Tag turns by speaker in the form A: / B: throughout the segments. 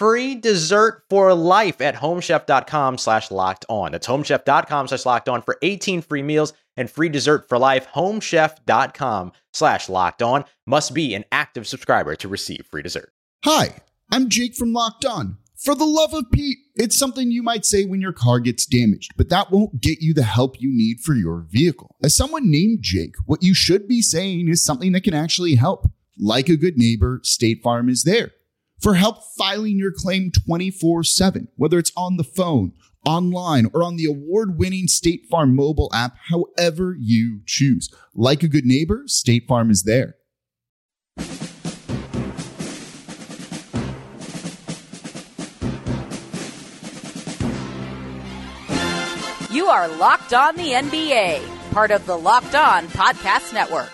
A: free dessert for life at homechef.com slash locked on. That's homechef.com slash locked on for 18 free meals and free dessert for life. Homechef.com slash locked on must be an active subscriber to receive free dessert.
B: Hi, I'm Jake from Locked On. For the love of Pete, it's something you might say when your car gets damaged, but that won't get you the help you need for your vehicle. As someone named Jake, what you should be saying is something that can actually help. Like a good neighbor, State Farm is there for help filing your claim 24 7, whether it's on the phone, online, or on the award winning State Farm mobile app, however you choose. Like a good neighbor, State Farm is there.
C: You are Locked On the NBA, part of the Locked On Podcast Network.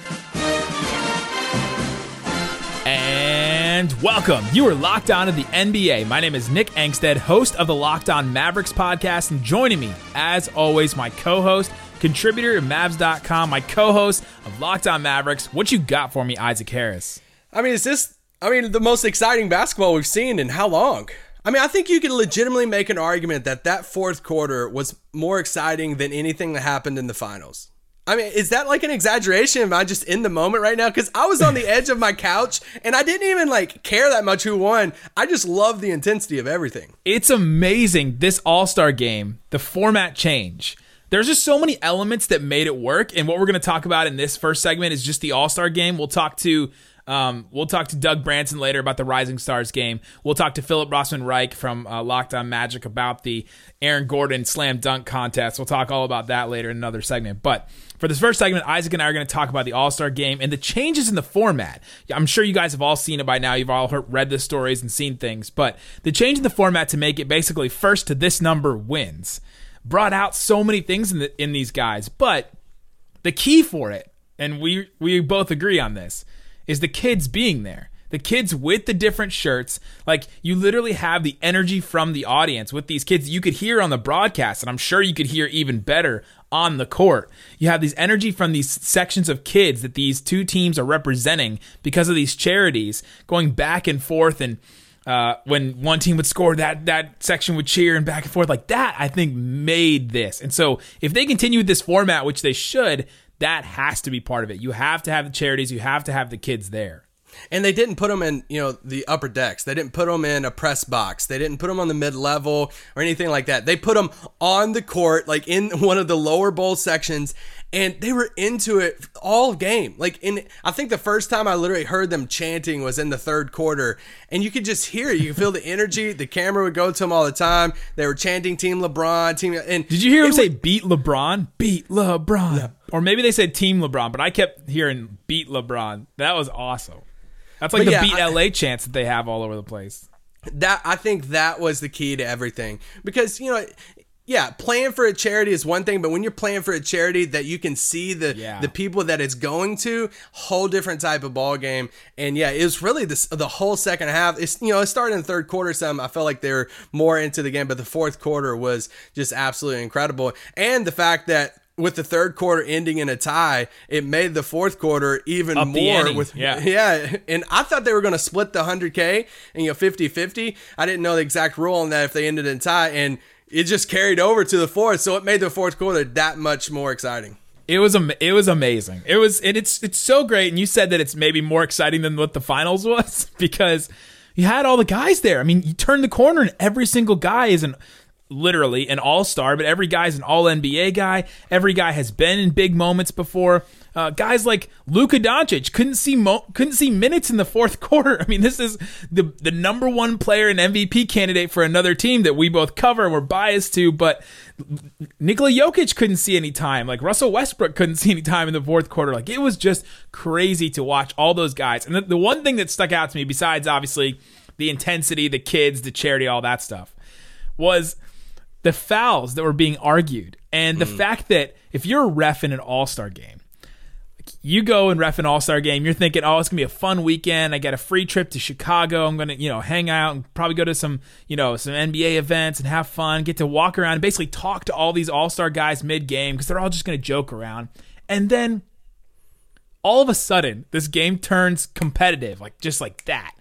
D: And welcome. You are locked on to the NBA. My name is Nick Angstadt, host of the Locked On Mavericks podcast, and joining me, as always, my co-host, contributor at Mavs.com, my co-host of Locked On Mavericks. What you got for me, Isaac Harris?
E: I mean, is this? I mean, the most exciting basketball we've seen in how long? I mean, I think you can legitimately make an argument that that fourth quarter was more exciting than anything that happened in the finals. I mean, is that like an exaggeration? Am I just in the moment right now? Because I was on the edge of my couch and I didn't even like care that much who won. I just love the intensity of everything.
D: It's amazing this All Star game, the format change. There's just so many elements that made it work. And what we're going to talk about in this first segment is just the All Star game. We'll talk to um, we'll talk to Doug Branson later about the Rising Stars game. We'll talk to Philip Rossman Reich from uh, Locked On Magic about the Aaron Gordon slam dunk contest. We'll talk all about that later in another segment. But for this first segment, Isaac and I are going to talk about the All Star game and the changes in the format. I'm sure you guys have all seen it by now. You've all heard, read the stories and seen things. But the change in the format to make it basically first to this number wins brought out so many things in, the, in these guys. But the key for it, and we we both agree on this, is the kids being there. The kids with the different shirts, like you literally have the energy from the audience with these kids you could hear on the broadcast, and I'm sure you could hear even better on the court. You have these energy from these sections of kids that these two teams are representing because of these charities going back and forth and uh, when one team would score, that that section would cheer and back and forth like that. I think made this, and so if they continue this format, which they should, that has to be part of it. You have to have the charities, you have to have the kids there.
E: And they didn't put them in you know the upper decks. They didn't put them in a press box. They didn't put them on the mid level or anything like that. They put them on the court, like in one of the lower bowl sections, and they were into it all game. Like in, I think the first time I literally heard them chanting was in the third quarter, and you could just hear it. You could feel the energy. The camera would go to them all the time. They were chanting "Team LeBron," "Team." And
D: Did you hear him
E: it
D: say "beat LeBron"? Beat LeBron, or maybe they said "Team LeBron," but I kept hearing "beat LeBron." That was awesome. That's like
E: But
D: the
E: yeah,
D: "beat
E: I-
D: LA" chants that they have all over the place.
E: that I think that was the key to everything. Because you know yeah playing for a charity is one thing but when you're playing for a charity that you can see the
D: Yeah.
E: the people that it's going to whole different type of ball game and yeah it was really this the whole second half. It's you know it started in the third quarter some I felt like they were more into the game but the fourth quarter was just absolutely incredible. And the fact that with the third quarter ending in a tie, it made the fourth quarter even
D: Up
E: more with
D: yeah.
E: yeah, and I thought they were going to split the 100K and, you know, 50 50. I didn't know the exact rule on that if they ended in tie, and it just carried over to the fourth. So it made the fourth quarter that much more exciting.
D: It was am- it was amazing. It was and it's it's so great. And you said that it's maybe more exciting than what the finals was because you had all the guys there. I mean, you turn the corner and every single guy is an literally an all star, but every guy's an all NBA guy. Every guy has been in big moments before. Uh, guys like Luka Doncic couldn't see mo- couldn't see minutes in the fourth quarter. I mean, this is the the number one player and MVP candidate for another team that we both cover we're biased to, but Nikola Jokic couldn't see any time. Like Russell Westbrook couldn't see any time in the fourth quarter. Like it was just crazy to watch all those guys. And the, the one thing that stuck out to me, besides obviously the intensity, the kids, the charity, all that stuff, was the fouls that were being argued. And the mm. fact that if you're a ref in an all star game, you go and ref an All Star game. You're thinking, oh, it's gonna be a fun weekend. I got a free trip to Chicago. I'm gonna, you know, hang out and probably go to some, you know, some NBA events and have fun. Get to walk around and basically talk to all these All Star guys mid game because they're all just gonna joke around. And then all of a sudden, this game turns competitive, like just like that.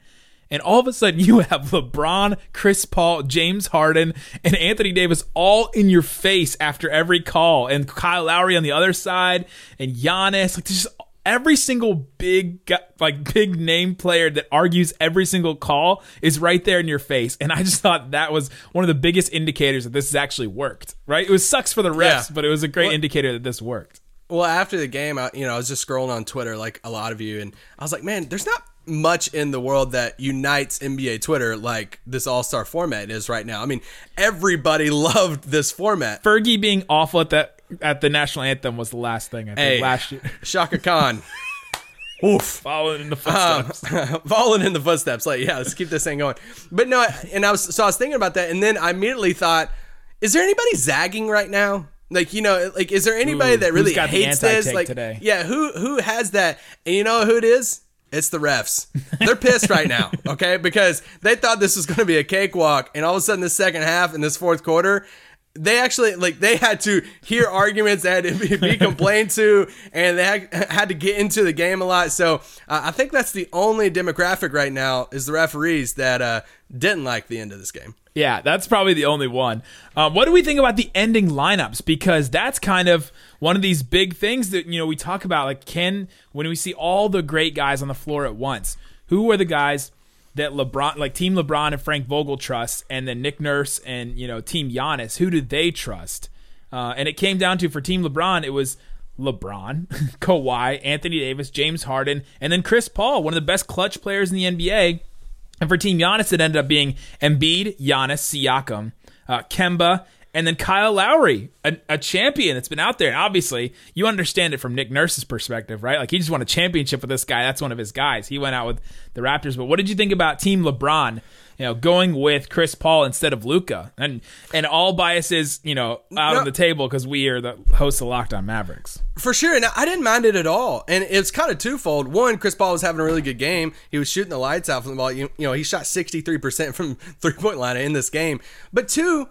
D: And all of a sudden, you have LeBron, Chris Paul, James Harden, and Anthony Davis all in your face after every call, and Kyle Lowry on the other side, and Giannis. Like, just every single big, like big name player that argues every single call is right there in your face. And I just thought that was one of the biggest indicators that this has actually worked. Right? It was sucks for the refs,
E: Yeah.
D: but it was a great
E: Well-
D: indicator that this worked.
E: Well, after the game, I, you know, I was just scrolling on Twitter like a lot of you, and I was like, man, there's not much in the world that unites NBA Twitter like this All Star format is right now. I mean, everybody loved this format.
D: Fergie being awful at the at the national anthem was the last thing I think
E: Hey,
D: last year.
E: Chaka Khan. Oof.
D: Following in the
E: Um,
D: footsteps.
E: following in the footsteps. Like, yeah, let's keep this thing going. But no, and I was so I was thinking about that, and then I immediately thought, is there anybody zagging right now? Like, you know, like, is there anybody
D: Ooh,
E: that really hates this? Like,
D: today?
E: yeah, who who has that? And you know who it is? It's the refs. They're pissed right now, okay? Because they thought this was going to be a cakewalk, and all of a sudden, this second half and this fourth quarter, they actually like they had to hear arguments that had to be, complained to, and they had, had to get into the game a lot. So uh, I think that's the only demographic right now is the referees that uh, didn't like the end of this game.
D: Yeah, that's probably the only one. Um, what do we think about the ending lineups? Because that's kind of one of these big things that you know we talk about. Like, can when we see all the great guys on the floor at once, who are the guys that LeBron, like Team LeBron and Frank Vogel trust, and then Nick Nurse and you know Team Giannis, who do they trust? Uh, and it came down to for Team LeBron, it was LeBron, Kawhi, Anthony Davis, James Harden, and then Chris Paul, one of the best clutch players in the NBA. And for Team Giannis, it ended up being Embiid, Giannis, Siakam, uh, Kemba, and then Kyle Lowry, a, a champion that's been out there. And obviously, you understand it from Nick Nurse's perspective, right? Like he just won a championship with this guy. That's one of his guys. He went out with the Raptors. But what did you think about Team LeBron? You know, going with Chris Paul instead of Luka, and and all biases, you know, out
E: No.
D: on the table because we are the hosts of Locked On Mavericks.
E: For sure, and I didn't mind it at all. And it's kind of twofold. One, Chris Paul was having a really good game. He was shooting the lights out from the ball. You, you know, he shot 63% from three point line in this game. But two,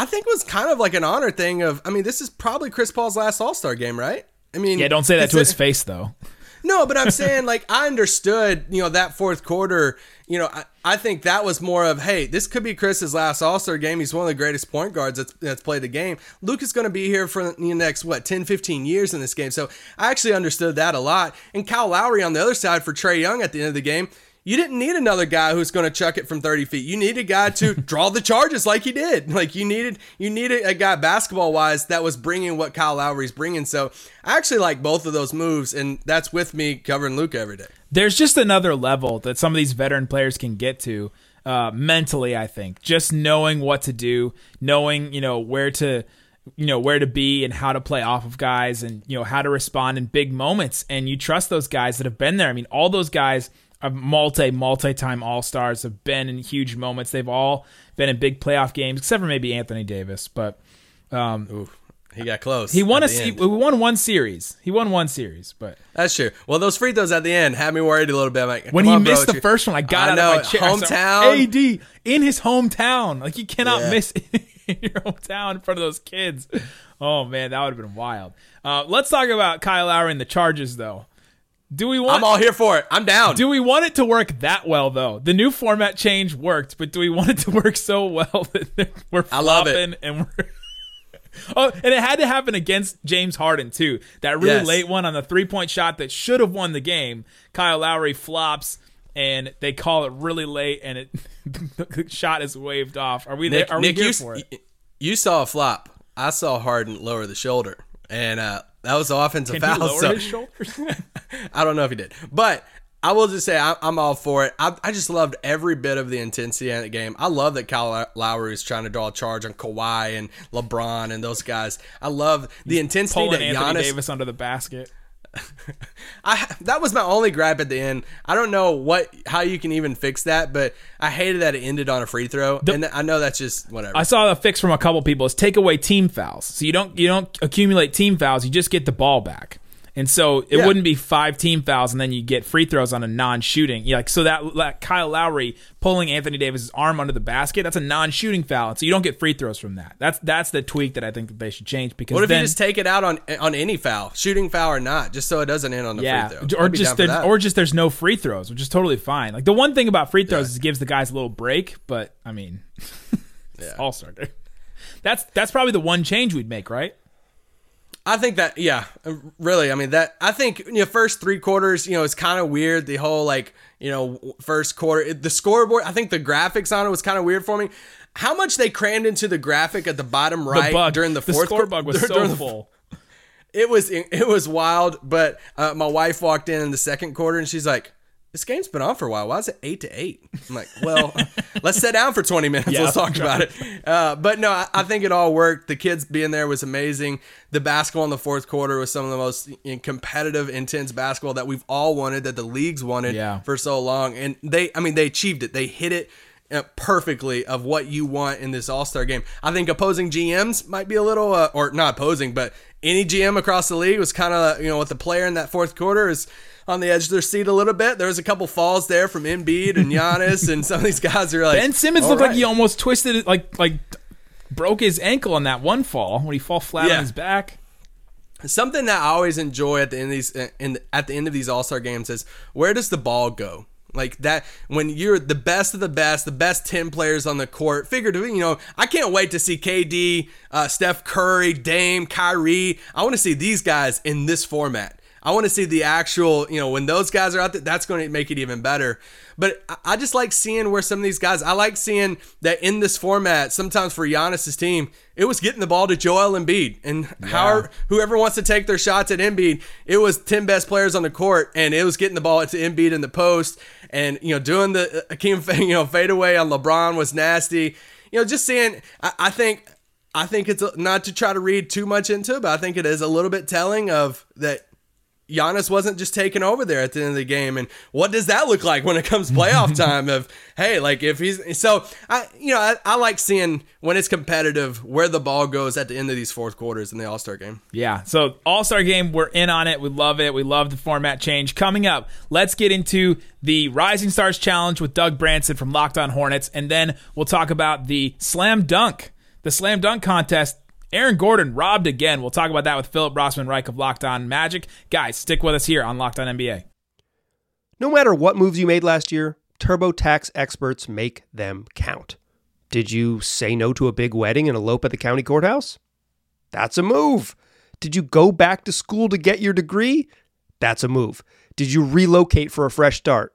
E: I think it was kind of like an honor thing of, I mean, this is probably Chris Paul's last All Star game, right? I mean,
D: Yeah, don't say that to his face though.
E: No, but I'm saying like I understood, you know, that fourth quarter. You know, I, I think that was more of, hey, this could be Chris's last All Star game. He's one of the greatest point guards that's, that's played the game. Luke is going to be here for the next what 10, 15 years in this game. So I actually understood that a lot. And Kyle Lowry on the other side for Trae Young at the end of the game you didn't need another guy who's going to chuck it from 30 feet. You need a guy to draw the charges like he did. Like you needed, you needed a guy basketball wise that was bringing what Kyle Lowry's bringing. So I actually like both of those moves, and that's with me covering Luke every day.
D: There's just another level that some of these veteran players can get to uh, mentally. I think just knowing what to do, knowing you know where to you know where to be and how to play off of guys and you know how to respond in big moments and you trust those guys that have been there i mean all those guys multi multi time all stars have been in huge moments. They've all been in big playoff games, except for maybe Anthony Davis. But um,
E: Ooh, he got close.
D: He won a he won one series. He won one series, but
E: that's true. Well, those free throws at the end had me worried a little bit. I'm like,
D: when he
E: on,
D: missed
E: bro,
D: the first one, I got
E: I
D: out
E: know,
D: of my chair.
E: Hometown,
D: AD in his hometown. Like you cannot
E: Yeah.
D: miss in your hometown in front of those kids. Oh man, that would have been wild. Uh, let's talk about Kyle Lowry and the Chargers, though. Do we want?
E: I'm all here for it. I'm down.
D: Do we want it to work that well though? The new format change worked, but do we want it to work so well that we're
E: I love it.
D: and we're Oh, and it had to happen against James Harden too. That really
E: Yes.
D: late one on the three-point shot that should have won the game. Kyle Lowry flops and they call it really late and it the shot is waved off. Are we there?
E: Nick,
D: Are we here
E: you,
D: for it?
E: you saw a flop. I saw Harden lower the shoulder, and uh, that was the offensive
D: Can
E: foul.
D: lower
E: so
D: his shoulders?
E: I don't know if he did, but I will just say I, I'm all for it. I, I just loved every bit of the intensity in the game. I love that Kyle Lowry is trying to draw a charge on Kawhi and LeBron and those guys. I love the intensity that
D: Anthony
E: Giannis.
D: Davis under the basket.
E: I that was my only gripe at the end. I don't know what how you can even fix that, but I hated that it ended on a free throw, and I know that's just whatever.
D: I saw a fix from a couple people is take away team fouls. So you don't you don't accumulate team fouls, you just get the ball back. And so it
E: Yeah.
D: wouldn't be five team fouls and then you get free throws on a non-shooting. Yeah, like so that, that Kyle Lowry pulling Anthony Davis' arm under the basket, that's a non-shooting foul. So you don't get free throws from that. That's that's the tweak that I think that they should change because
E: what if
D: then,
E: you just take it out on on any foul, shooting foul or not, just so it doesn't end on the
D: yeah,
E: free throw?
D: or just there's, or just there's no free throws, which is totally fine. Like the one thing about free throws is it gives the guys a little break, but I mean, it's all star. That's that's probably the one change we'd make, right?
E: I think that yeah, really. I mean that I think you know first three quarters, you know, it's kind of weird. The whole like you know first quarter, the scoreboard. I think the graphics on it was kind of weird for me. How much they crammed into the graphic at the bottom right
D: the bug
E: during the
D: the
E: fourth
D: score
E: quar-
D: bug was so
E: during the-
D: full.
E: It was it was wild. But uh, my wife walked in in the second quarter and she's like. This game's been on for a while. Why is it eight to eight? I'm like, well, let's sit down for 20 minutes.
D: Yeah,
E: let's talk about it. Uh, but no, I, I think it all worked. The kids being there was amazing. The basketball in the fourth quarter was some of the most competitive, intense basketball that we've all wanted, that the leagues wanted
D: Yeah.
E: for so long. And they, I mean, they achieved it. They hit it uh, perfectly of what you want in this All Star game. I think opposing GMs might be a little, uh, or not opposing, but any GM across the league was kind of, you know, with the player in that fourth quarter is on the edge of their seat a little bit. There was a couple falls there from Embiid and Giannis, and some of these guys are like
D: Ben Simmons
E: "All
D: looked like he almost twisted it, like like broke his ankle on that one fall when he fall flat
E: Yeah.
D: on his back.
E: Something that I always enjoy at the end of these in at the end of these All Star games is where does the ball go? Like that when you're the best of the best, the best ten players on the court. Figuratively, you know, I can't wait to see KD, uh, Steph Curry, Dame, Kyrie. I want to see these guys in this format. I want to see the actual, you know, when those guys are out there, that's going to make it even better. But I- just like seeing where some of these guys, I like seeing that in this format, sometimes for Giannis's team, it was getting the ball to Joel Embiid. And how whoever wants to take their shots at Embiid, it was 10 best players on the court, and it was getting the ball to Embiid in the post. And, you know, doing the uh, Akeem, you know, fadeaway on LeBron was nasty. You know, just seeing, I, I think. I think it's not to try to read too much into it, but I think it is a little bit telling of that Giannis wasn't just taking over there at the end of the game. And what does that look like when it comes playoff time? Of hey, like if he's so I you know I, I like seeing when it's competitive where the ball goes at the end of these fourth quarters in the All Star game.
D: Yeah. So All Star Game, we're in on it. We love it. We love the format change. Coming up, let's get into the Rising Stars Challenge with Doug Branson from Locked On Hornets, and then we'll talk about the Slam Dunk, the Slam Dunk contest. Aaron Gordon robbed again. We'll talk about that with Philip Rossman Reich of Locked On Magic. Guys, stick with us here on Locked On NBA.
F: No matter what moves you made last year, TurboTax experts make them count. Did you say no to a big wedding and elope at the county courthouse? That's a move. Did you go back to school to get your degree? That's a move. Did you relocate for a fresh start?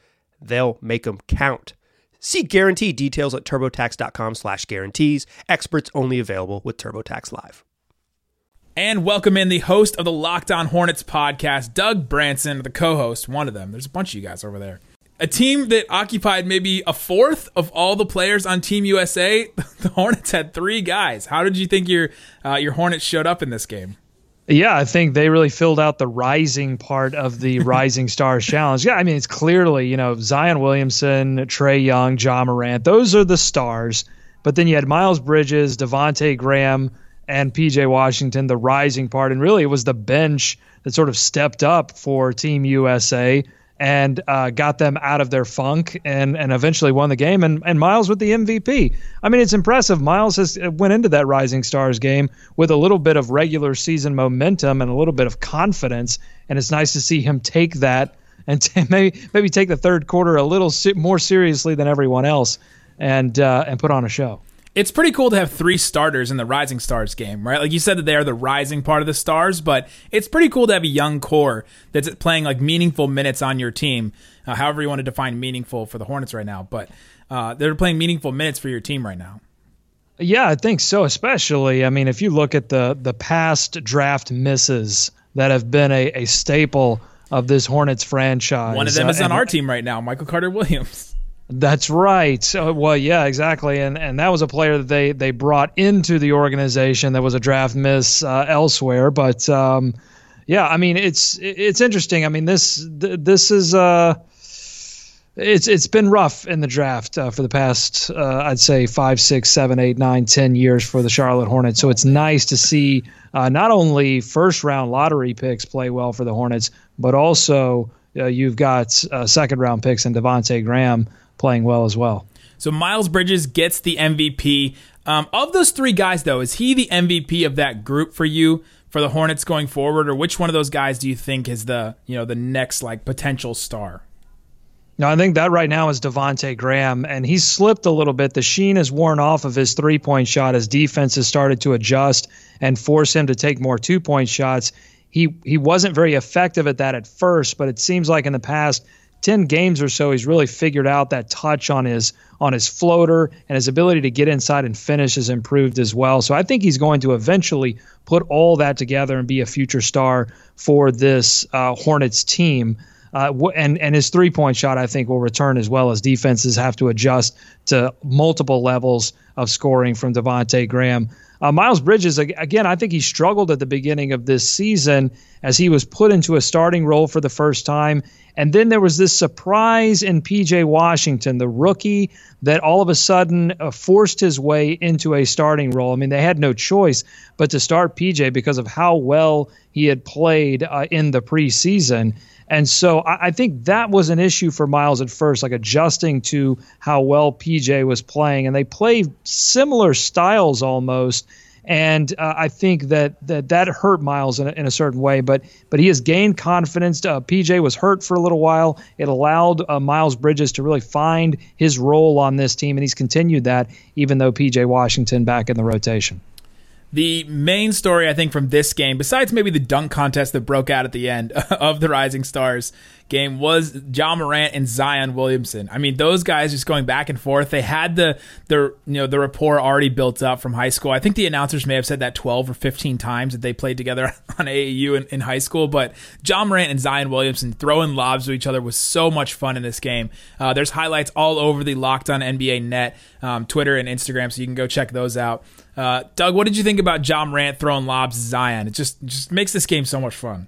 F: They'll make them count. See guarantee details at turbotax.com slash guarantees. Experts only available with TurboTax Live.
D: And welcome in the host of the Locked On Hornets podcast, Doug Branson, the co-host, one of them. There's a bunch of you guys over there. A team that occupied maybe a fourth of all the players on Team USA. The Hornets had three guys. How did you think your uh, your Hornets showed up in this game?
G: Yeah, I think they really filled out the rising part of the Rising Stars Challenge. Yeah, I mean, it's clearly, you know, Zion Williamson, Trae Young, Ja Morant, those are the stars. But then you had Miles Bridges, Devonte Graham, and PJ Washington, the rising part. And really, it was the bench that sort of stepped up for Team USA and uh, got them out of their funk and, and eventually won the game. And, and Miles with the MVP. I mean, it's impressive. Miles has uh, went into that Rising Stars game with a little bit of regular season momentum and a little bit of confidence. And it's nice to see him take that and t- maybe maybe take the third quarter a little more seriously than everyone else and uh, and put on a show
D: it's pretty cool to have three starters in the Rising Stars game, right? Like you said that they are the rising part of the stars, but it's pretty cool to have a young core that's playing like meaningful minutes on your team. Uh, however you want to define meaningful for the Hornets right now, but uh, they're playing meaningful minutes for your team right now.
G: Yeah, I think so. Especially, I mean, if you look at the the past draft misses that have been a, a staple of this Hornets franchise.
D: One of them uh, is on our team right now, Michael Carter Williams.
G: That's right. Uh, well, yeah, exactly. And and that was a player that they they brought into the organization that was a draft miss uh, elsewhere. But um, yeah, I mean, it's it's interesting. I mean, this this is uh, it's it's been rough in the draft uh, for the past uh, I'd say five, six, seven, eight, nine, ten years for the Charlotte Hornets. So it's nice to see uh, not only first round lottery picks play well for the Hornets, but also you've got second round picks and Devonte Graham playing well as well.
D: So Miles Bridges gets the MVP. Um, of those three guys, though, is he the MVP of that group for you for the Hornets going forward, or which one of those guys do you think is the you know the next like potential star?
G: No, I think that right now is Devonte Graham, and he's slipped a little bit. The sheen has worn off of his three point shot as defense has started to adjust and force him to take more two point shots. He he wasn't very effective at that at first, but it seems like in the past 10 games or so he's really figured out that touch on his on his floater and his ability to get inside and finish has improved as well. So i think he's going to eventually put all that together and be a future star for this uh, hornets team uh, and and his three point shot I think will return as well as defenses have to adjust to multiple levels of scoring from Devonte Graham. Uh, Miles Bridges, again, I think he struggled at the beginning of this season as he was put into a starting role for the first time. And then there was this surprise in PJ Washington, the rookie, that all of a sudden uh, forced his way into a starting role. I mean, they had no choice but to start PJ because of how well he had played uh, in the preseason. And so I, I, think that was an issue for Miles at first, like adjusting to how well PJ was playing. And they play similar styles almost. And uh, I think that, that that hurt Miles in a, in a certain way, but but he has gained confidence. Uh, PJ was hurt for a little while. It allowed uh, Miles Bridges to really find his role on this team, and he's continued that even though PJ Washington back in the rotation.
D: The main story, I think, from this game, besides maybe the dunk contest that broke out at the end of the Rising Stars game was Ja Morant and Zion Williamson. I mean, those guys just going back and forth. They had the the you know the rapport already built up from high school. I think the announcers may have said that 12 or 15 times that they played together on AAU in, in high school. But Ja Morant and Zion Williamson throwing lobs to each other was so much fun in this game. Uh, there's highlights all over the Locked On NBA net, um, Twitter and Instagram, so you can go check those out. Uh, Doug, what did you think about Ja Morant throwing lobs to Zion? It just just makes this game so much fun.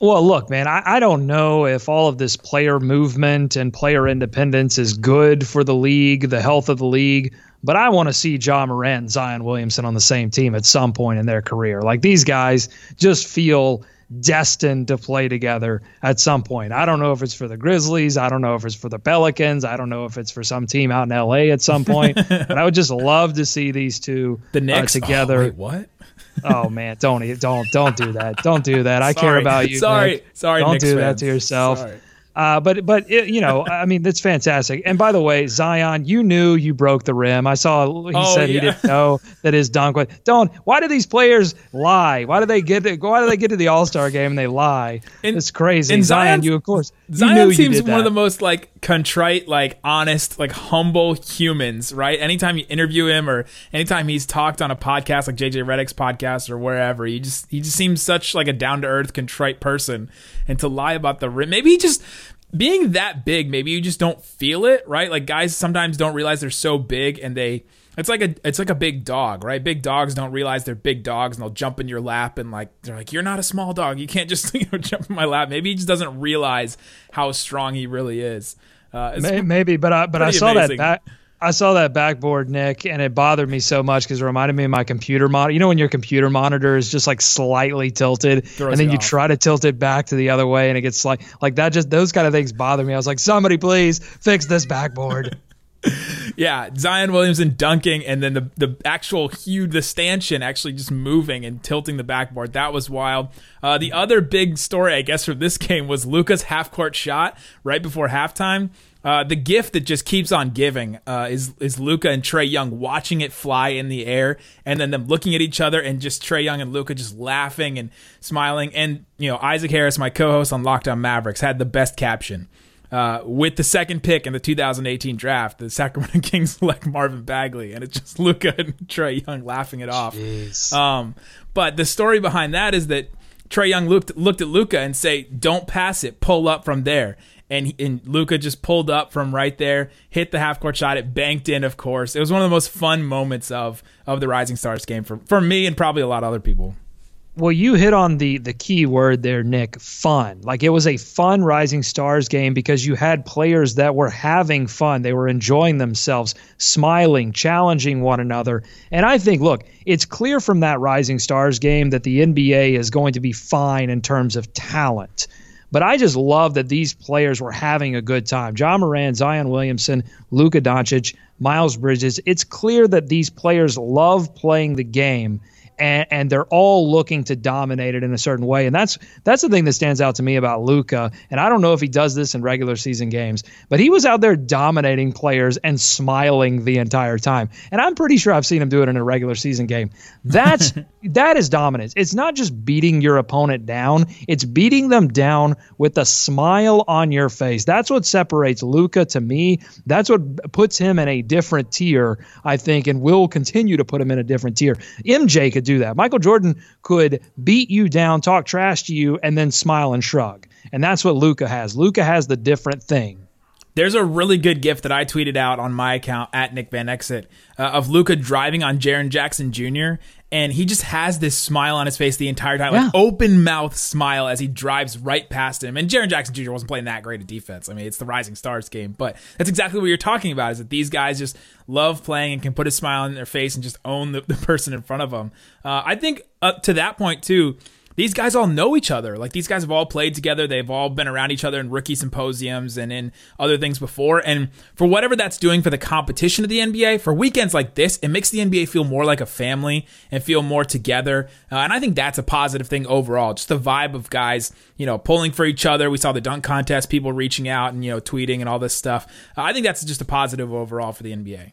G: Well, look, man, I, I don't know if all of this player movement and player independence is good for the league, the health of the league, but I want to see Ja Morant and Zion Williamson on the same team at some point in their career. Like these guys just feel destined to play together at some point. I don't know if it's for the Grizzlies. I don't know if it's for the Pelicans. I don't know if it's for some team out in LA at some point. but I would just love to see these two
D: the Knicks
G: uh, together.
D: Oh, wait, what?
G: oh man, don't don't don't do that. Don't do that. I
D: sorry.
G: care about you.
D: Sorry,
G: Nick.
D: sorry.
G: Don't
D: Knicks
G: do
D: fans.
G: that to yourself.
D: Sorry.
G: Uh, but but it, you know, I mean, that's fantastic. And by the way, Zion, you knew you broke the rim. I saw he
D: Oh,
G: said he didn't know that his dunk was. Don't. Why do these players lie? Why do they get? To, why do they get to the All Star game and they lie?
D: And-
G: it's crazy.
D: and
G: Zion, you of course.
D: Zion seems one of the most like contrite, like honest, like humble humans, right? Anytime you interview him or anytime he's talked on a podcast like JJ Redick's podcast or wherever, he just he just seems such like a down to earth, contrite person. And to lie about the rim, maybe he just being that big, maybe you just don't feel it, right? Like guys sometimes don't realize they're so big and they it's like a it's like a big dog, right? Big dogs don't realize they're big dogs and they'll jump in your lap and like they're like, You're not a small dog. You can't just you know, jump in my lap. Maybe he just doesn't realize how strong he really is. Uh, it's-
G: May- maybe, but I but I saw
D: amazing.
G: that back. I saw that backboard, Nick, and it bothered me so much because it reminded me of my computer monitor. You know when your computer monitor is just like slightly tilted,
D: Throws
G: and then you
D: off.
G: try to tilt it back to the other way, and it gets like like that. Just those kind of things bother me. I was like, somebody please fix this backboard.
D: yeah, Zion Williamson dunking and then the the actual huge the stanchion actually just moving and tilting the backboard. That was wild. Uh, the other big story, I guess, for this game was Luka's half court shot right before halftime. Uh, the gift that just keeps on giving uh, is is Luka and Trae Young watching it fly in the air, and then them looking at each other, and just Trae Young and Luka just laughing and smiling. And you know, Isaac Harris, my co-host on Locked On Mavericks, had the best caption. Uh, with the second pick in the 2018 draft, the Sacramento Kings select Marvin Bagley, and it's just Luka and Trae Young laughing it off. Um, but the story behind that is that Trae Young looked looked at Luka and say, "Don't pass it, pull up from there." And, and Luka just pulled up from right there, hit the half court shot. It banked in, of course. It was one of the most fun moments of of the Rising Stars game for for me and probably a lot of other people.
G: Well, you hit on the the key word there, Nick. Fun. Like it was a fun Rising Stars game because you had players that were having fun. They were enjoying themselves, smiling, challenging one another. And I think, look, it's clear from that Rising Stars game that the NBA is going to be fine in terms of talent. But I just love that these players were having a good time. Ja Morant, Zion Williamson, Luka Doncic, Miles Bridges. It's clear that these players love playing the game and, and they're all looking to dominate it in a certain way. And that's that's the thing that stands out to me about Luka. And I don't know if he does this in regular season games, but he was out there dominating players and smiling the entire time. And I'm pretty sure I've seen him do it in a regular season game. That's that is dominance. It's not just beating your opponent down, it's beating them down with a smile on your face. That's what separates Luka to me. That's what puts him in a different tier, I think, and will continue to put him in a different tier. MJ could do that. Michael Jordan could beat you down, talk trash to you, and then smile and shrug. And that's what Luka has. Luka has the different thing.
D: There's a really good gift that I tweeted out on my account at Nick Van Exit uh, of Luka driving on Jaren Jackson Jr. And he just has this smile on his face the entire time,
G: Yeah.
D: like open mouth smile as he drives right past him. And Jaren Jackson Jr. wasn't playing that great a defense. I mean, it's the Rising Stars game, but that's exactly what you're talking about. Is that these guys just love playing and can put a smile on their face and just own the, the person in front of them. Uh, I think up to that point too these guys all know each other. Like these guys have all played together. They've all been around each other in rookie symposiums and in other things before. And for whatever that's doing for the competition of the NBA, for weekends like this, it makes the NBA feel more like a family and feel more together. Uh, and I think that's a positive thing overall. Just the vibe of guys, you know, pulling for each other. We saw the dunk contest, people reaching out and, you know, tweeting and all this stuff. Uh, I think that's just a positive overall for the NBA.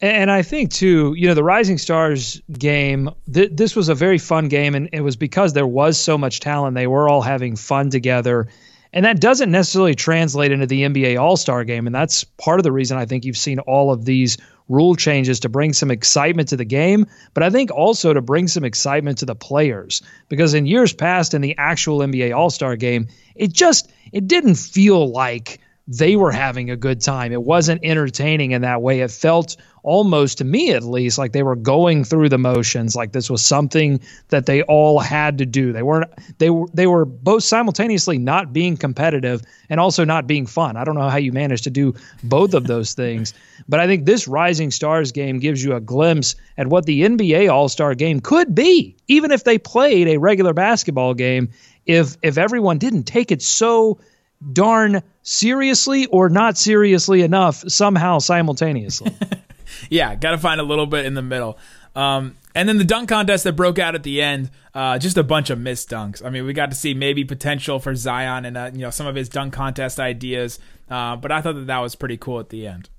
G: And I think too, you know, the Rising Stars game. Th- this was a very fun game, and it was because there was so much talent. They were all having fun together, And that doesn't necessarily translate into the NBA All Star game. And that's part of the reason I think you've seen all of these rule changes to bring some excitement to the game, but I think also to bring some excitement to the players. Because in years past in the actual NBA All Star game, it just it didn't feel like they were having a good time. It wasn't entertaining in that way. It felt almost to me at least like they were going through the motions like this was something that they all had to do. They weren't they were they were both simultaneously not being competitive and also not being fun. I don't know how you managed to do both of those things, but I think this Rising Stars game gives you a glimpse at what the NBA All-Star game could be even if they played a regular basketball game if if everyone didn't take it so darn seriously or not seriously enough somehow simultaneously.
D: yeah, got to find a little bit in the middle. Um, and then the dunk contest that broke out at the end, uh, just a bunch of missed dunks. I mean, we got to see maybe potential for Zion and uh, you know some of his dunk contest ideas, uh, but I thought that that was pretty cool at the end.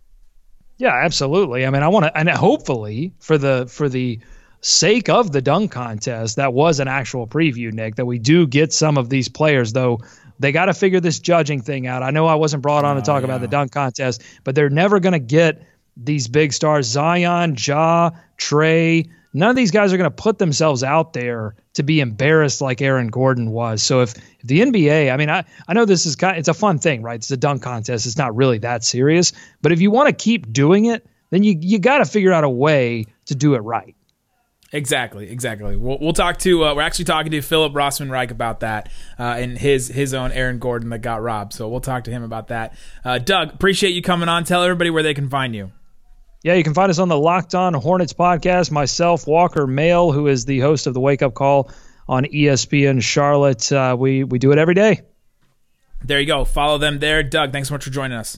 G: Yeah, absolutely. I mean, I want to, and hopefully for the for the sake of the dunk contest, that was an actual preview, Nick. That we do get some of these players, though they got to figure this judging thing out. I know I wasn't brought on to oh, talk yeah. about the dunk contest, but they're never going to get these big stars Zion, Ja, Trae. None of these guys are going to put themselves out there to be embarrassed like Aaron Gordon was. So if, if the NBA, I mean, I, I know this is kind, of, it's a fun thing, right? It's a dunk contest. It's not really that serious, but if you want to keep doing it, then you you got to figure out a way to do it right.
D: Exactly, exactly. We'll, we'll talk to. Uh, we're actually talking to Philip Rossman Reich about that uh, and his his own Aaron Gordon that got robbed. So we'll talk to him about that. Uh, Doug, appreciate you coming on. Tell everybody where they can find you.
G: Yeah, you can find us on the Locked On Hornets podcast. Myself, Walker Mail, who is the host of the Wake Up Call on ESPN Charlotte. Uh, we we do it every day.
D: There you go. Follow them there. Doug, thanks so much for joining us.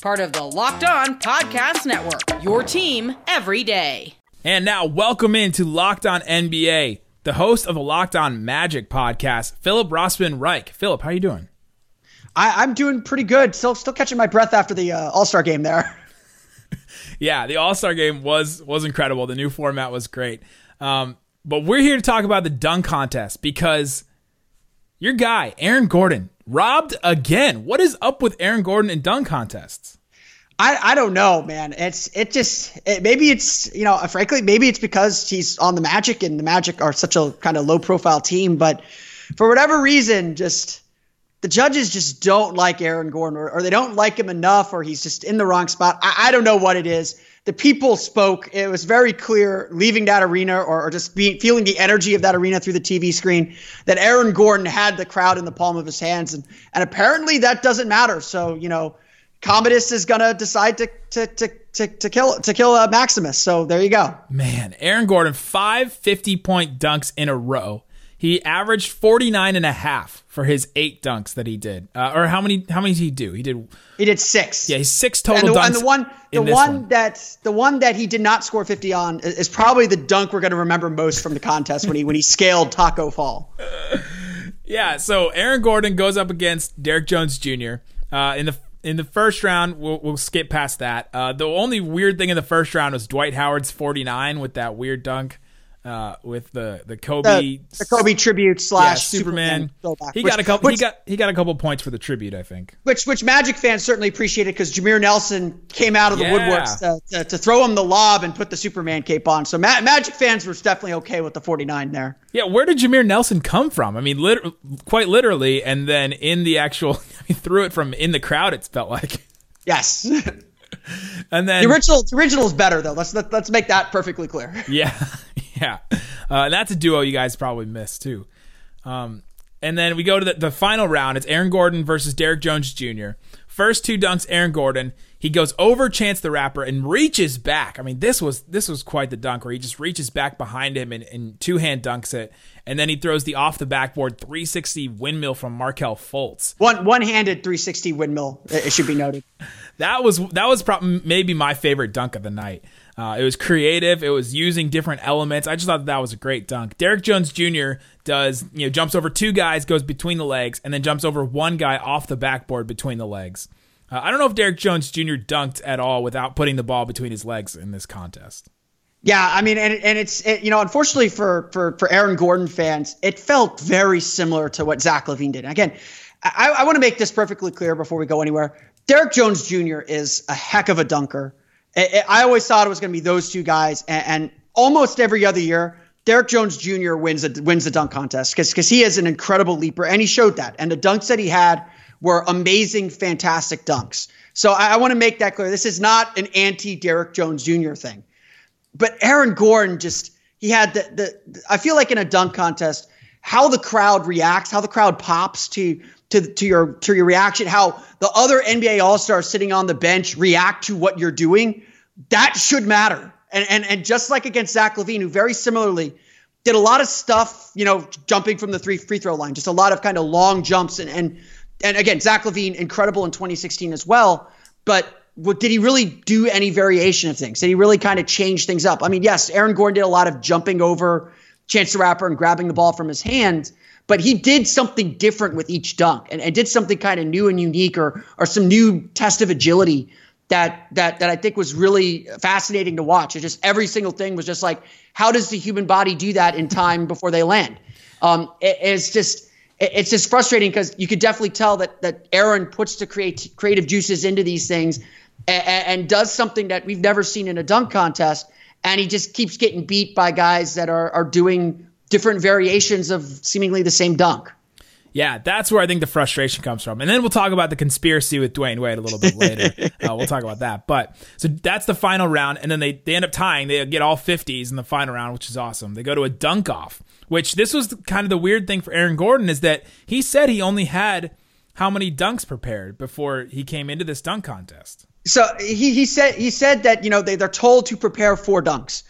C: part of the Locked On Podcast Network. Your team every day.
D: And now, welcome into Locked On NBA, the host of the Locked On Magic podcast, Philip Rossman Reich. Philip, how are you doing?
H: I, am doing pretty good. Still, still catching my breath after the uh, All Star game there.
D: yeah, the All Star game was was incredible. The new format was great. Um, but we're here to talk about the dunk contest because your guy, Aaron Gordon, robbed again. What is up with Aaron Gordon and dunk contests?
H: I, I don't know, man. It's it just it, maybe it's you know frankly maybe it's because he's on the Magic and the Magic are such a kind of low profile team, but for whatever reason, just the judges just don't like Aaron Gordon or, or they don't like him enough or he's just in the wrong spot. I, I don't know what it is the people spoke. It was very clear leaving that arena or, or just feeling the energy of that arena through the TV screen that Aaron Gordon had the crowd in the palm of his hands. And, and apparently that doesn't matter. So, you know, Commodus is going to decide to, to, to, to, to kill, to kill uh, Maximus. So there you go.
D: Man, Aaron Gordon, five 50 point dunks in a row. He averaged 49 and a half for his eight dunks that he did. Uh, or how many how many did he do? He did
H: He did 6.
D: Yeah, he's 6 total
H: and
D: the, dunks.
H: And the one the one, one, that the one that he did not score 50 on is probably the dunk we're going to remember most from the contest when he when he scaled Taco Fall.
D: yeah, so Aaron Gordon goes up against Derrick Jones Jr. Uh, in the in the first round, we'll, we'll skip past that. Uh, the only weird thing in the first round was Dwight Howard's 49 with that weird dunk uh, with the the Kobe
H: the, the Kobe tribute slash
D: yeah, Superman. Superman he which, got a couple. Which, he got he got a couple points for the tribute, I think.
H: Which which Magic fans certainly appreciated because Jameer Nelson came out of the yeah. woodworks to, to, to, throw him the lob and put the Superman cape on. So Ma- Magic fans were definitely okay with the 49 there.
D: Yeah, where did Jameer Nelson come from? I mean, lit- quite literally, and then in the actual, he threw it from in the crowd. It felt like.
H: Yes.
D: and then
H: the original the original is better though. Let's let, let's make that perfectly clear.
D: Yeah, yeah. Uh, that's a duo you guys probably missed too. Um, And then we go to the, the final round. It's Aaron Gordon versus Derrick Jones Jr. First two dunks, Aaron Gordon. He goes over Chance the Rapper and reaches back. I mean, this was this was quite the dunk where he just reaches back behind him and, and two hand dunks it, and then he throws the off the backboard 360 windmill from Markelle Fultz.
H: One one handed 360 windmill. It should be noted.
D: that was that was probably maybe my favorite dunk of the night. Uh, it was creative. It was using different elements. I just thought that, that was a great dunk. Derrick Jones Jr. does you know jumps over two guys, goes between the legs, and then jumps over one guy off the backboard between the legs. Uh, I don't know if Derrick Jones Jr. dunked at all without putting the ball between his legs in this contest.
H: Yeah, I mean, and and it's it, you know, unfortunately for for for Aaron Gordon fans, it felt very similar to what Zach LaVine did. Again, I, I want to make this perfectly clear before we go anywhere. Derrick Jones Jr. is a heck of a dunker. I always thought it was going to be those two guys, and, and, almost every other year, Derrick Jones Jr. wins a wins the dunk contest because because he is an incredible leaper, and he showed that. And the dunks that he had were amazing, fantastic dunks. So I, I want to make that clear. This is not an anti Derrick Jones Jr. thing, but Aaron Gordon just he had the the. I feel like in a dunk contest, how the crowd reacts, how the crowd pops to to to your to your reaction, how the other NBA All Stars sitting on the bench react to what you're doing that should matter. And and and just like against Zach LaVine, who very similarly did a lot of stuff, you know, jumping from the three free throw line, just a lot of kind of long jumps and and and again, Zach LaVine incredible in 2016 as well. But what, did he really do any variation of things? Did he really kind of change things up? I mean, yes, Aaron Gordon did a lot of jumping over Chance the Rapper and grabbing the ball from his hand, but he did something different with each dunk and, and did something kind of new and unique or or some new test of agility that that that I think was really fascinating to watch. It just every single thing was just like, how does the human body do that in time before they land? Um, it, it's just it, it's just frustrating because you could definitely tell that that Aaron puts the create, creative juices into these things and, and does something that we've never seen in a dunk contest, and he just keeps getting beat by guys that are are doing different variations of seemingly the same dunk.
D: Yeah, that's where I think the frustration comes from. And then we'll talk about the conspiracy with Dwyane Wade a little bit later. uh, we'll talk about that. But so that's the final round. And then they, they end up tying. They get all 50s in the final round, which is awesome. They go to a dunk off, which this was kind of the weird thing for Aaron Gordon is that he said he only had how many dunks prepared before he came into this dunk contest.
H: So he, he said he said that you know they, they're told to prepare four dunks.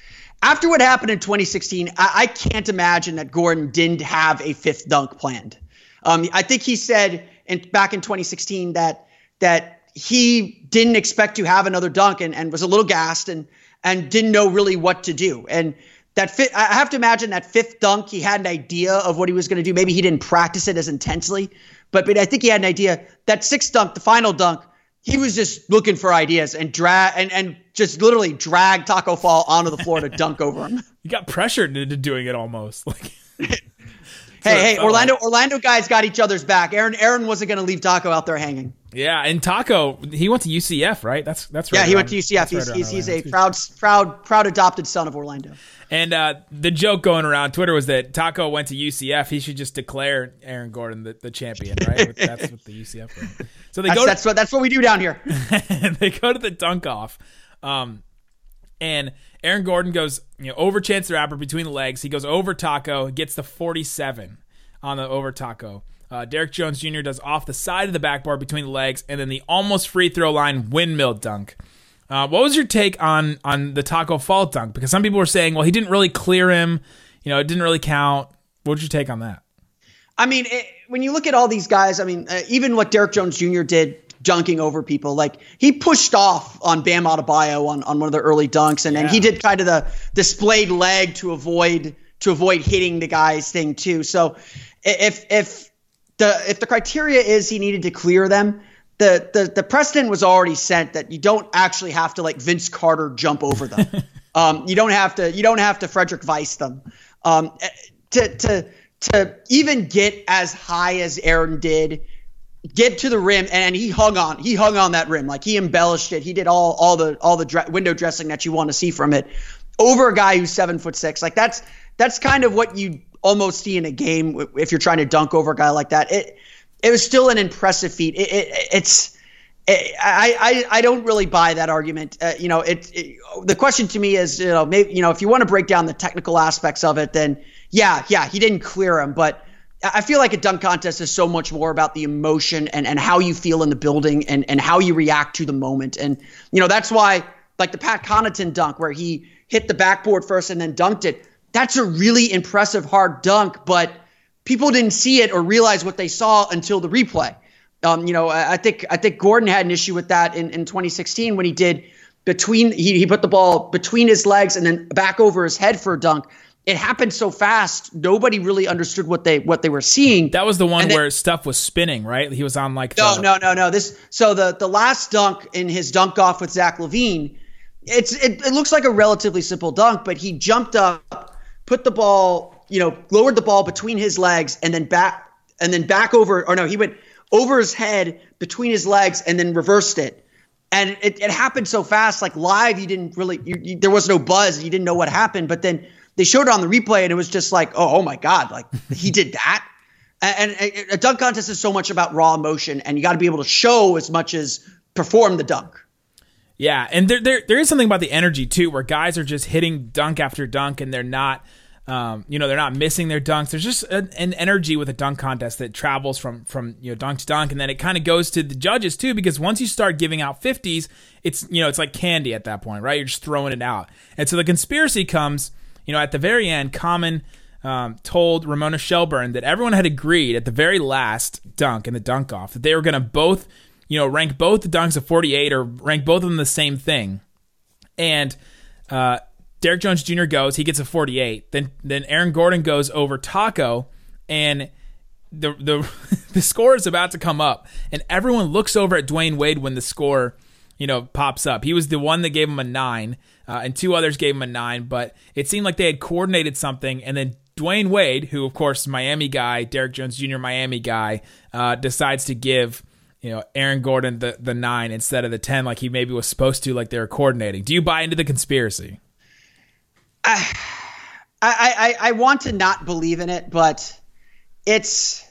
H: After what happened in 2016, I, I can't imagine that Gordon didn't have a fifth dunk planned. Um, I think he said in, back in 2016 that that he didn't expect to have another dunk and, and was a little gassed and and didn't know really what to do. And that fit, I have to imagine that fifth dunk, he had an idea of what he was going to do. Maybe he didn't practice it as intensely, but but I think he had an idea. That sixth dunk, the final dunk, he was just looking for ideas and drag and and just literally drag Taco Fall onto the floor to dunk over him.
D: You got pressured into doing it almost like.
H: Hey, hey, Orlando, Orlando guys got each other's back. Aaron, Aaron wasn't going to leave Taco out there hanging.
D: Yeah, and Taco, he went to UCF, right? That's that's right.
H: Yeah, he went to UCF. He's, right he's, he's a proud, proud, proud adopted son of Orlando.
D: And uh, the joke going around Twitter was that Taco went to UCF. He should just declare Aaron Gordon the, the champion, right? that's what the UCF. Went.
H: So they that's, go. To, that's what that's what we do down here.
D: they go to the dunk off, um, and Aaron Gordon goes you know over Chance the Rapper between the legs. He goes over Taco, gets the 47 on the over Taco. Uh, Derrick Jones Jr. does off the side of the backboard between the legs, and then the almost free throw line windmill dunk. Uh, what was your take on on the Taco Fall dunk? Because some people were saying, well, he didn't really clear him. You know, it didn't really count. What was your take on that?
H: I mean, it, when you look at all these guys, I mean, uh, even what Derrick Jones Jr. did dunking over people. Like he pushed off on Bam Adebayo on, on one of the early dunks, and, yeah. and he did kind of the displayed leg to avoid to avoid hitting the guy's thing too. So if if the if the criteria is he needed to clear them, the the the precedent was already set that you don't actually have to like Vince Carter jump over them. um, you don't have to you don't have to Frederic Weis them. Um, to to to even get as high as Aaron did get to the rim and he hung on he hung on that rim. Like he embellished it. He did all all the all the dre- window dressing that you want to see from it over a guy who's seven foot six. Like that's that's kind of what you almost see in a game if you're trying to dunk over a guy like that. It it was still an impressive feat. It, it it's it, I, I I don't really buy that argument. Uh, you know, it, it, The question to me is, you know, maybe you know, if you want to break down the technical aspects of it, then yeah, yeah, he didn't clear him, but I feel like a dunk contest is so much more about the emotion and, and how you feel in the building and, and how you react to the moment. And, you know, that's why, like the Pat Connaughton dunk, where he hit the backboard first and then dunked it, that's a really impressive hard dunk, but people didn't see it or realize what they saw until the replay. Um, you know, I, I think I think Gordon had an issue with that in, in 2016 when he did between he, he put the ball between his legs and then back over his head for a dunk it happened so fast nobody really understood what they what they were seeing.
D: That was the one
H: then-
D: where stuff was spinning, right? He was on like
H: no
D: the,
H: no no no. This so the the last dunk in his dunk off with Zach LaVine it's it, it looks like a relatively simple dunk but he jumped up put the ball you know lowered the ball between his legs and then back and then back over or no he went over his head between his legs and then reversed it. And it, it happened so fast like live you didn't really you, you, there was no buzz you didn't know what happened but then they showed it on the replay and it was just like oh, oh my god like he did that and, and a dunk contest is so much about raw emotion and you got to be able to show as much as perform the dunk
D: Yeah, and there, there there is something about the energy too, where guys are just hitting dunk after dunk, and they're not, um, you know, they're not missing their dunks. There's just an, an energy with a dunk contest that travels from from you know dunk to dunk, and then it kind of goes to the judges too, because once you start giving out fifties, it's you know it's like candy at that point, right? You're just throwing it out, and so the conspiracy comes, you know, at the very end. Common um, told Ramona Shelburne that everyone had agreed at the very last dunk in the dunk off that they were going to both you know, rank both the dunks of 48 or rank both of them the same thing. And uh, Derrick Jones Jr. goes, he gets a 48. Then then Aaron Gordon goes over Taco, and the the the score is about to come up, and everyone looks over at Dwyane Wade when the score, you know, pops up. He was the one that gave him a nine, uh, and two others gave him a nine. But it seemed like they had coordinated something, and then Dwyane Wade, who of course Miami guy, Derrick Jones Jr. Miami guy, uh, decides to give you know Aaron Gordon the the nine instead of the ten, like he maybe was supposed to, like they were coordinating. Do you buy into the conspiracy?
H: I, I, I want to not believe in it, but it's.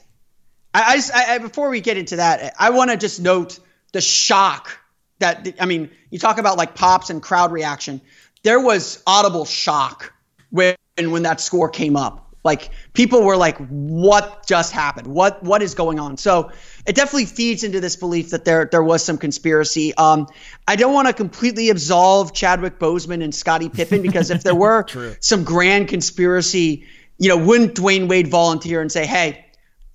H: I, I, just, I, I before we get into that, I want to just note the shock that I mean, you talk about like pops and crowd reaction. There was audible shock when when that score came up. Like people were like, "What just happened? What what is going on?" So it definitely feeds into this belief that there there was some conspiracy. Um, I don't want to completely absolve Chadwick Boseman and Scottie Pippen because if there were some grand conspiracy, you know, wouldn't Dwyane Wade volunteer and say, "Hey,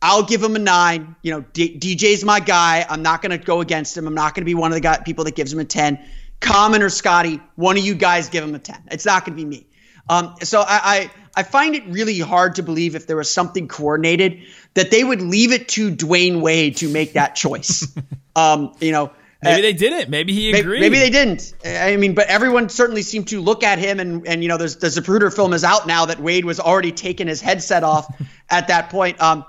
H: I'll give him a nine. You know, D- DJ's my guy. I'm not going to go against him. I'm not going to be one of the guy- people that gives him a 10. Common or Scottie, one of you guys give him a 10. It's not going to be me. Um, so I, I, I find it really hard to believe if there was something coordinated that they would leave it to Dwyane Wade to make that choice. um, you know,
D: Maybe they didn't. Maybe he agreed.
H: Maybe they didn't. I mean, but everyone certainly seemed to look at him, and and you know, there's the Zapruder film is out now that Wade was already taking his headset off at that point. Um,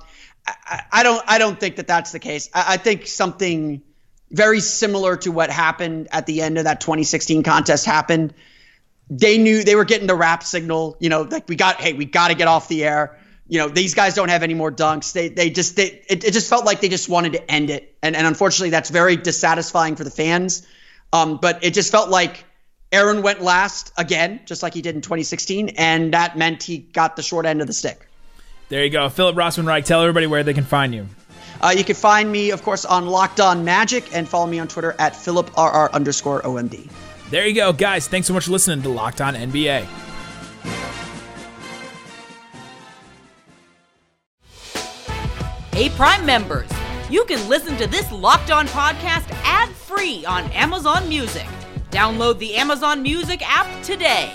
H: I, I don't I don't think that that's the case. I, I think something very similar to what happened at the end of that 2016 contest happened. They knew they were getting the rap signal. You know, like we got hey, we got to get off the air. You know, these guys don't have any more dunks. They they just they it, it just felt like they just wanted to end it, and and unfortunately that's very dissatisfying for the fans. Um, but it just felt like Aaron went last again, just like he did in 2016, and that meant he got the short end of the stick.
D: There you go. Philip Rossman Reich, tell everybody where they can find you.
H: Uh, you can find me, of course, on Locked On Magic, and follow me on Twitter at PhilipRR underscore OMD.
D: There you go, guys. Thanks so much for listening to Locked On NBA.
C: Hey, Prime members, you can listen to this Locked On podcast ad free on Amazon Music. Download the Amazon Music app today.